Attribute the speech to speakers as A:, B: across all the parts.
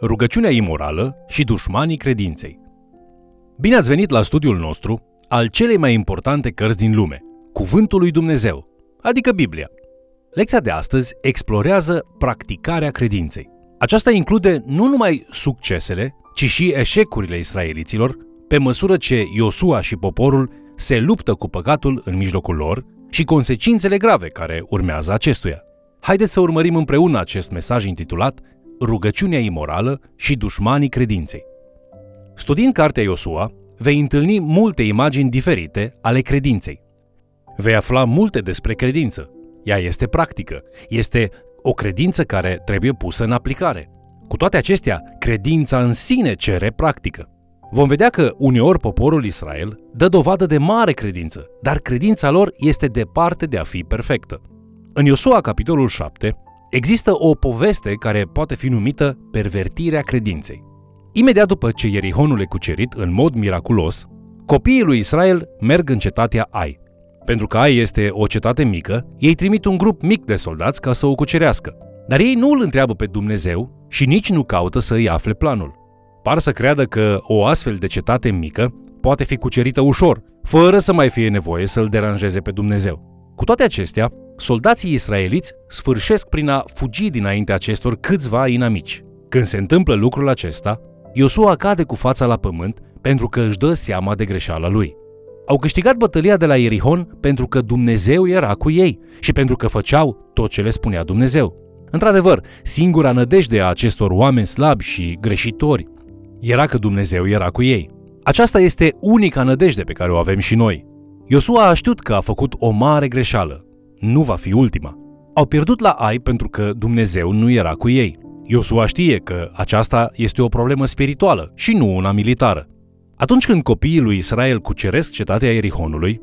A: rugăciunea imorală și dușmanii credinței. Bine ați venit la studiul nostru al celei mai importante cărți din lume, Cuvântul lui Dumnezeu, adică Biblia. Lecția de astăzi explorează practicarea credinței. Aceasta include nu numai succesele, ci și eșecurile israeliților, pe măsură ce Iosua și poporul se luptă cu păcatul în mijlocul lor și consecințele grave care urmează acestuia. Haideți să urmărim împreună acest mesaj intitulat Rugăciunea imorală și dușmanii credinței. Studiind cartea Iosua, vei întâlni multe imagini diferite ale credinței. Vei afla multe despre credință. Ea este practică, este o credință care trebuie pusă în aplicare. Cu toate acestea, credința în sine cere practică. Vom vedea că uneori poporul Israel dă dovadă de mare credință, dar credința lor este departe de a fi perfectă. În Iosua, capitolul 7, există o poveste care poate fi numită pervertirea credinței. Imediat după ce Ierihonul e cucerit în mod miraculos, copiii lui Israel merg în cetatea Ai. Pentru că Ai este o cetate mică, ei trimit un grup mic de soldați ca să o cucerească. Dar ei nu îl întreabă pe Dumnezeu și nici nu caută să îi afle planul. Par să creadă că o astfel de cetate mică poate fi cucerită ușor, fără să mai fie nevoie să-l deranjeze pe Dumnezeu. Cu toate acestea, soldații israeliți sfârșesc prin a fugi dinainte acestor câțiva inamici. Când se întâmplă lucrul acesta, Iosua cade cu fața la pământ pentru că își dă seama de greșeala lui. Au câștigat bătălia de la Ierihon pentru că Dumnezeu era cu ei și pentru că făceau tot ce le spunea Dumnezeu. Într-adevăr, singura nădejde a acestor oameni slabi și greșitori era că Dumnezeu era cu ei. Aceasta este unica nădejde pe care o avem și noi. Iosua a știut că a făcut o mare greșeală. Nu va fi ultima. Au pierdut la Ai pentru că Dumnezeu nu era cu ei. Iosua știe că aceasta este o problemă spirituală și nu una militară. Atunci când copiii lui Israel cuceresc cetatea Erihonului,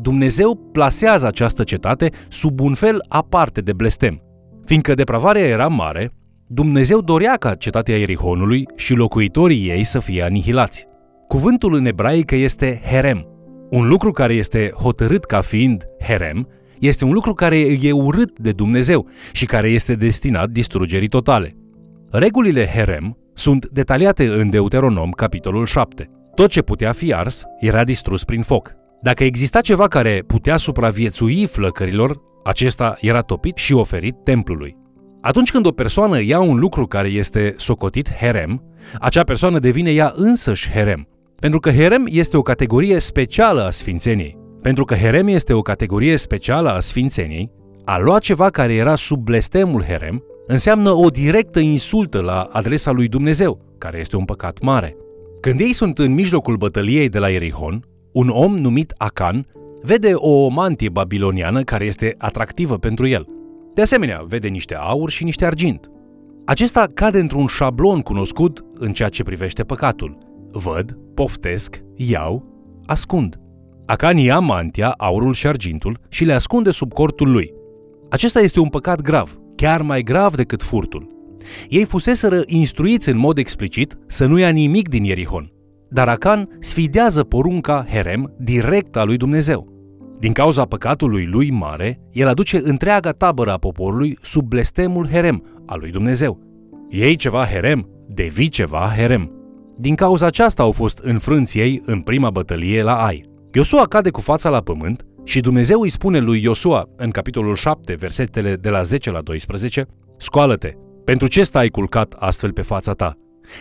A: Dumnezeu plasează această cetate sub un fel aparte de blestem. Fiindcă depravarea era mare, Dumnezeu dorea ca cetatea Erihonului și locuitorii ei să fie anihilați. Cuvântul în ebraică este herem. Un lucru care este hotărât ca fiind herem este un lucru care e urât de Dumnezeu și care este destinat distrugerii totale. Regulile herem sunt detaliate în Deuteronom, capitolul 7. Tot ce putea fi ars era distrus prin foc. Dacă exista ceva care putea supraviețui flăcărilor, acesta era topit și oferit templului. Atunci când o persoană ia un lucru care este socotit herem, acea persoană devine ea însăși herem. Pentru că herem este o categorie specială a sfințeniei. Pentru că herem este o categorie specială a sfințeniei, a lua ceva care era sub blestemul herem înseamnă o directă insultă la adresa lui Dumnezeu, care este un păcat mare. Când ei sunt în mijlocul bătăliei de la Erihon, un om numit Acan vede o mantie babiloniană care este atractivă pentru el. De asemenea, vede niște aur și niște argint. Acesta cade într-un șablon cunoscut în ceea ce privește păcatul. Văd, poftesc, iau, ascund. Acan ia mantia, aurul și argintul și le ascunde sub cortul lui. Acesta este un păcat grav, chiar mai grav decât furtul. Ei fuseseră instruiți în mod explicit să nu ia nimic din Ierihon, dar Acan sfidează porunca Herem direct a lui Dumnezeu. Din cauza păcatului lui mare, el aduce întreaga tabără a poporului sub blestemul Herem al lui Dumnezeu. Ei ceva Herem, devii ceva Herem. Din cauza aceasta au fost înfrânți ei în prima bătălie la Ai. Iosua cade cu fața la pământ și Dumnezeu îi spune lui Iosua în capitolul 7, versetele de la 10 la 12, Scoală-te, pentru ce stai culcat astfel pe fața ta?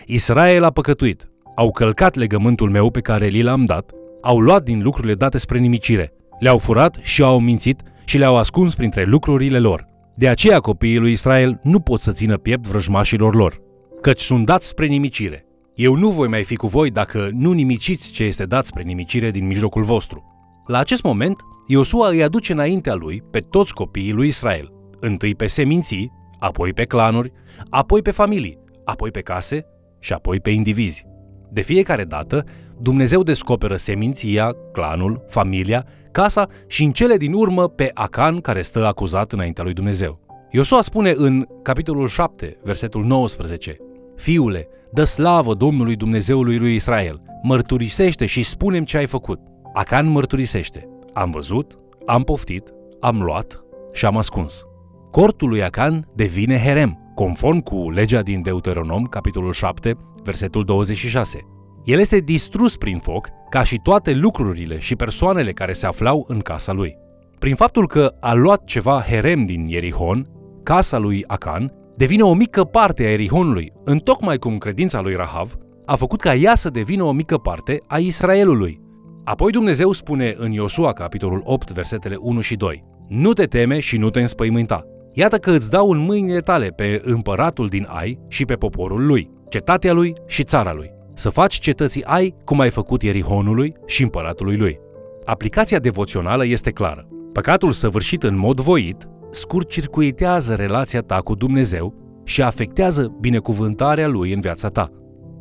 A: Israel a păcătuit, au călcat legământul meu pe care li l-am dat, au luat din lucrurile date spre nimicire, le-au furat și au mințit și le-au ascuns printre lucrurile lor. De aceea copiii lui Israel nu pot să țină piept vrăjmașilor lor, căci sunt dați spre nimicire. Eu nu voi mai fi cu voi dacă nu nimiciți ce este dat spre nimicire din mijlocul vostru. La acest moment, Iosua îi aduce înaintea lui pe toți copiii lui Israel, întâi pe seminții, apoi pe clanuri, apoi pe familii, apoi pe case și apoi pe indivizi. De fiecare dată, Dumnezeu descoperă seminția, clanul, familia, casa și în cele din urmă pe Acan care stă acuzat înaintea lui Dumnezeu. Iosua spune în capitolul 7, versetul 19, Fiule, dă slavă Domnului Dumnezeului lui Israel, mărturisește și spunem ce ai făcut. Acan mărturisește, am văzut, am poftit, am luat și am ascuns. Cortul lui Acan devine Herem, conform cu legea din Deuteronom, capitolul 7, versetul 26. El este distrus prin foc, ca și toate lucrurile și persoanele care se aflau în casa lui. Prin faptul că a luat ceva herem din Ierihon, casa lui Acan devine o mică parte a Erihonului, întocmai cum credința lui Rahav a făcut ca ea să devină o mică parte a Israelului. Apoi Dumnezeu spune în Iosua, capitolul 8, versetele 1 și 2, Nu te teme și nu te înspăimânta. Iată că îți dau în mâinile tale pe împăratul din Ai și pe poporul lui, cetatea lui și țara lui. Să faci cetății Ai cum ai făcut Ierihonului și împăratului lui. Aplicația devoțională este clară. Păcatul săvârșit în mod voit scurt-circuitează relația ta cu Dumnezeu și afectează binecuvântarea Lui în viața ta.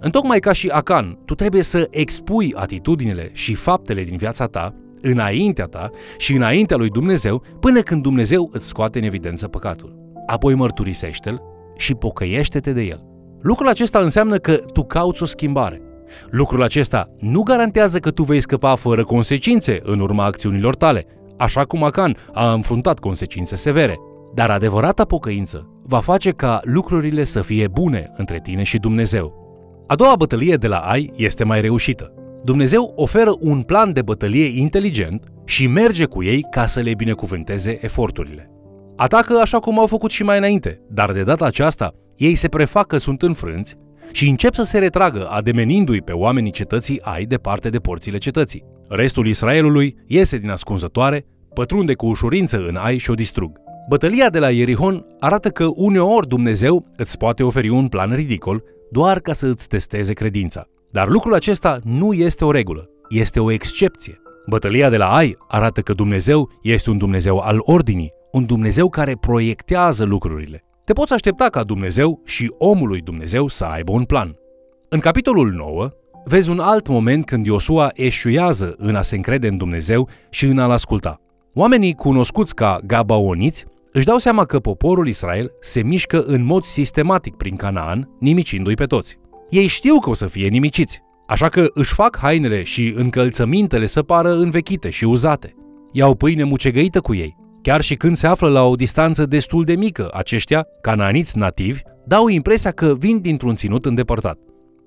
A: Întocmai ca și Acan, tu trebuie să expui atitudinile și faptele din viața ta înaintea ta și înaintea lui Dumnezeu până când Dumnezeu îți scoate în evidență păcatul. Apoi mărturisește-l și pocăiește-te de el. Lucrul acesta înseamnă că tu cauți o schimbare. Lucrul acesta nu garantează că tu vei scăpa fără consecințe în urma acțiunilor tale, așa cum Acan a înfruntat consecințe severe. Dar adevărata pocăință va face ca lucrurile să fie bune între tine și Dumnezeu. A doua bătălie de la Ai este mai reușită. Dumnezeu oferă un plan de bătălie inteligent și merge cu ei ca să le binecuvânteze eforturile. Atacă așa cum au făcut și mai înainte, dar de data aceasta ei se prefac că sunt înfrânți și încep să se retragă, ademenindu-i pe oamenii cetății Ai departe de porțile cetății. Restul Israelului iese din ascunzătoare, pătrunde cu ușurință în Ai și o distrug. Bătălia de la Ierihon arată că uneori Dumnezeu îți poate oferi un plan ridicol doar ca să îți testeze credința. Dar lucrul acesta nu este o regulă, este o excepție. Bătălia de la Ai arată că Dumnezeu este un Dumnezeu al ordinii, un Dumnezeu care proiectează lucrurile. Te poți aștepta ca Dumnezeu și omului Dumnezeu să aibă un plan. În capitolul 9, vezi un alt moment când Iosua eșuează în a se încrede în Dumnezeu și în a-L asculta. Oamenii cunoscuți ca Gabaoniți își dau seama că poporul Israel se mișcă în mod sistematic prin Canaan, nimicindu-i pe toți. Ei știu că o să fie nimiciți, așa că își fac hainele și încălțămintele să pară învechite și uzate. Iau pâine mucegăită cu ei. Chiar și când se află la o distanță destul de mică, aceștia, cananiți nativi, dau impresia că vin dintr-un ținut îndepărtat.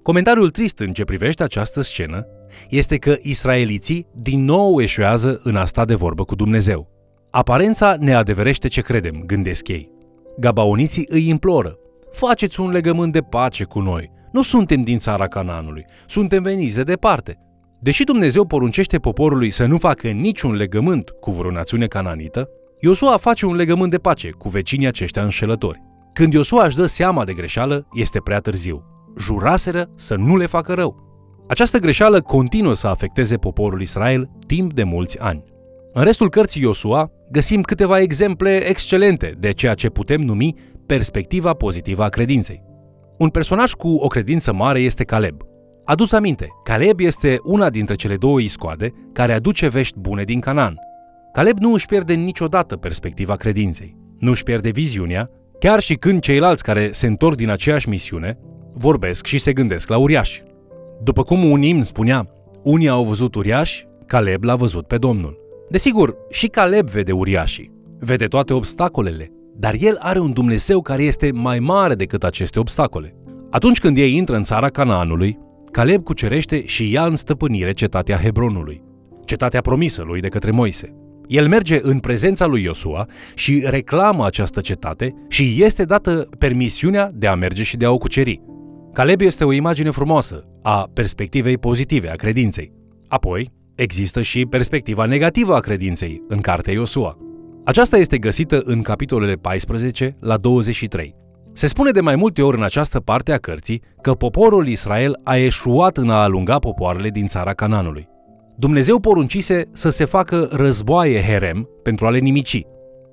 A: Comentariul trist în ce privește această scenă este că israeliții din nou eșuează în a sta de vorbă cu Dumnezeu. Aparența ne adeverește ce credem, gândesc ei. Gabaoniții îi imploră, faceți un legământ de pace cu noi. Nu suntem din țara Canaanului, suntem veniți de departe. Deși Dumnezeu poruncește poporului să nu facă niciun legământ cu vreo națiune cananită, Iosua face un legământ de pace cu vecinii aceștia înșelători. Când Iosua își dă seama de greșeală, este prea târziu. Juraseră să nu le facă rău. Această greșeală continuă să afecteze poporul Israel timp de mulți ani. În restul cărții Iosua găsim câteva exemple excelente de ceea ce putem numi perspectiva pozitivă a credinței. Un personaj cu o credință mare este Caleb. Adus aminte, Caleb este una dintre cele două iscoade care aduce vești bune din Canaan. Caleb nu își pierde niciodată perspectiva credinței, nu își pierde viziunea, chiar și când ceilalți care se întorc din aceeași misiune vorbesc și se gândesc la uriași. După cum un imn spunea, unii au văzut uriași, Caleb l-a văzut pe Domnul. Desigur, și Caleb vede uriașii, vede toate obstacolele, dar el are un Dumnezeu care este mai mare decât aceste obstacole. Atunci când ei intră în țara Canaanului, Caleb cucerește și ia în stăpânire cetatea Hebronului, cetatea promisă lui de către Moise. El merge în prezența lui Iosua și reclamă această cetate și este dată permisiunea de a merge și de a o cuceri. Caleb este o imagine frumoasă a perspectivei pozitive a credinței. Apoi, există și perspectiva negativă a credinței în cartea Iosua. Aceasta este găsită în capitolele 14 la 23. Se spune de mai multe ori în această parte a cărții că poporul Israel a eșuat în a alunga popoarele din țara Cananului. Dumnezeu poruncise să se facă războaie herem pentru a le nimici.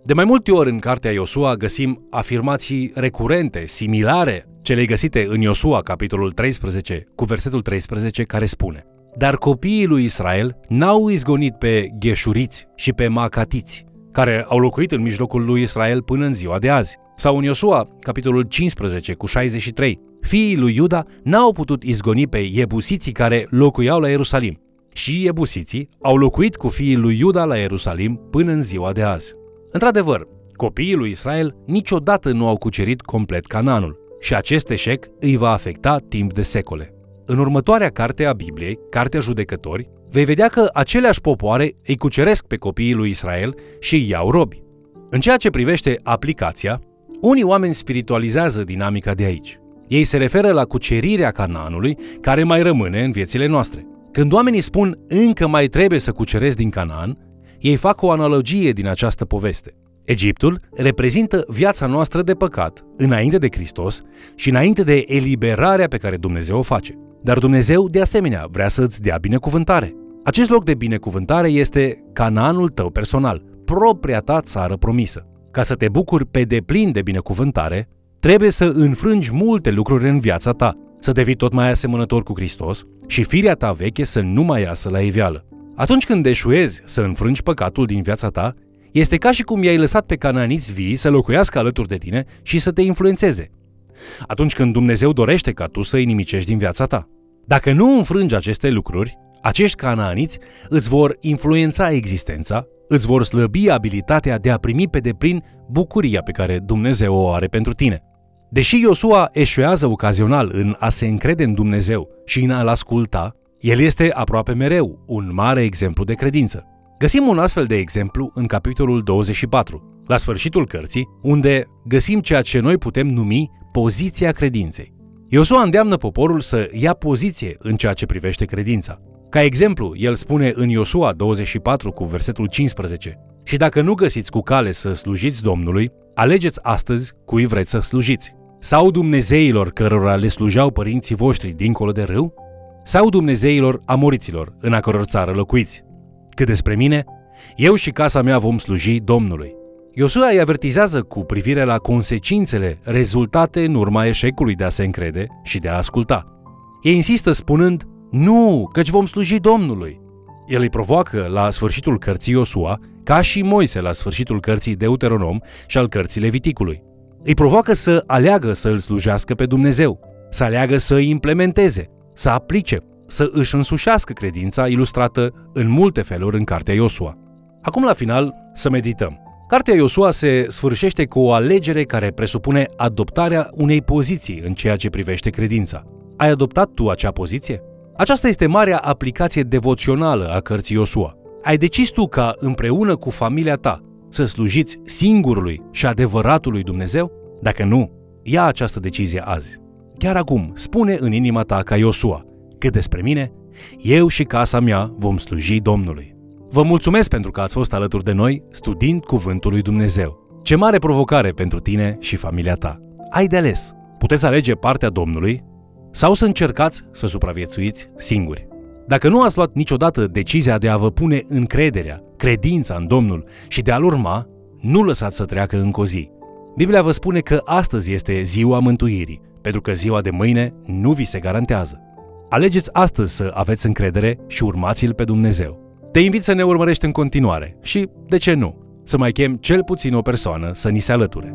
A: De mai multe ori în cartea Iosua găsim afirmații recurente, similare, cele găsite în Iosua, capitolul 13, cu versetul 13, care spune Dar copiii lui Israel n-au izgonit pe gheșuriți și pe macatiți, care au locuit în mijlocul lui Israel până în ziua de azi. Sau în Iosua, capitolul 15, cu 63, fiii lui Iuda n-au putut izgoni pe iebusiții care locuiau la Ierusalim. Și iebusiții au locuit cu fiii lui Iuda la Ierusalim până în ziua de azi. Într-adevăr, Copiii lui Israel niciodată nu au cucerit complet Canaanul și acest eșec îi va afecta timp de secole. În următoarea carte a Bibliei, Cartea Judecători, vei vedea că aceleași popoare îi cuceresc pe copiii lui Israel și îi iau robi. În ceea ce privește aplicația, unii oameni spiritualizează dinamica de aici. Ei se referă la cucerirea Canaanului care mai rămâne în viețile noastre. Când oamenii spun încă mai trebuie să cuceresc din Canaan, ei fac o analogie din această poveste. Egiptul reprezintă viața noastră de păcat, înainte de Hristos și înainte de eliberarea pe care Dumnezeu o face. Dar Dumnezeu, de asemenea, vrea să îți dea binecuvântare. Acest loc de binecuvântare este Canaanul tău personal, propria ta țară promisă. Ca să te bucuri pe deplin de binecuvântare, trebuie să înfrângi multe lucruri în viața ta, să devii tot mai asemănător cu Hristos și firea ta veche să nu mai iasă la iveală. Atunci când deșuezi să înfrângi păcatul din viața ta, este ca și cum i-ai lăsat pe cananiți vii să locuiască alături de tine și să te influențeze. Atunci când Dumnezeu dorește ca tu să-i nimicești din viața ta. Dacă nu înfrângi aceste lucruri, acești canaaniți îți vor influența existența, îți vor slăbi abilitatea de a primi pe deplin bucuria pe care Dumnezeu o are pentru tine. Deși Iosua eșuează ocazional în a se încrede în Dumnezeu și în a-L asculta, el este aproape mereu un mare exemplu de credință. Găsim un astfel de exemplu în capitolul 24, la sfârșitul cărții, unde găsim ceea ce noi putem numi poziția credinței. Iosua îndeamnă poporul să ia poziție în ceea ce privește credința. Ca exemplu, el spune în Iosua 24 cu versetul 15 Și dacă nu găsiți cu cale să slujiți Domnului, alegeți astăzi cui vreți să slujiți. Sau Dumnezeilor cărora le slujeau părinții voștri dincolo de râu? Sau Dumnezeilor amoriților în a căror țară locuiți? Cât despre mine, eu și casa mea vom sluji Domnului. Iosua îi avertizează cu privire la consecințele rezultate în urma eșecului de a se încrede și de a asculta. Ei insistă spunând, nu, căci vom sluji Domnului. El îi provoacă la sfârșitul cărții Iosua, ca și Moise la sfârșitul cărții Deuteronom și al cărții Leviticului. Îi provoacă să aleagă să îl slujească pe Dumnezeu, să aleagă să îi implementeze, să aplice, să își însușească credința ilustrată în multe feluri în cartea Iosua. Acum la final să medităm. Cartea Iosua se sfârșește cu o alegere care presupune adoptarea unei poziții în ceea ce privește credința. Ai adoptat tu acea poziție? Aceasta este marea aplicație devoțională a cărții Iosua. Ai decis tu ca împreună cu familia ta să slujiți singurului și adevăratului Dumnezeu? Dacă nu, ia această decizie azi. Chiar acum, spune în inima ta ca Iosua, cât despre mine, eu și casa mea vom sluji Domnului. Vă mulțumesc pentru că ați fost alături de noi studiind Cuvântul lui Dumnezeu. Ce mare provocare pentru tine și familia ta. Ai de ales. Puteți alege partea Domnului sau să încercați să supraviețuiți singuri. Dacă nu ați luat niciodată decizia de a vă pune încrederea, credința în Domnul și de a-L urma, nu lăsați să treacă încă o zi. Biblia vă spune că astăzi este ziua mântuirii, pentru că ziua de mâine nu vi se garantează. Alegeți astăzi să aveți încredere și urmați-L pe Dumnezeu. Te invit să ne urmărești în continuare și, de ce nu, să mai chem cel puțin o persoană să ni se alăture.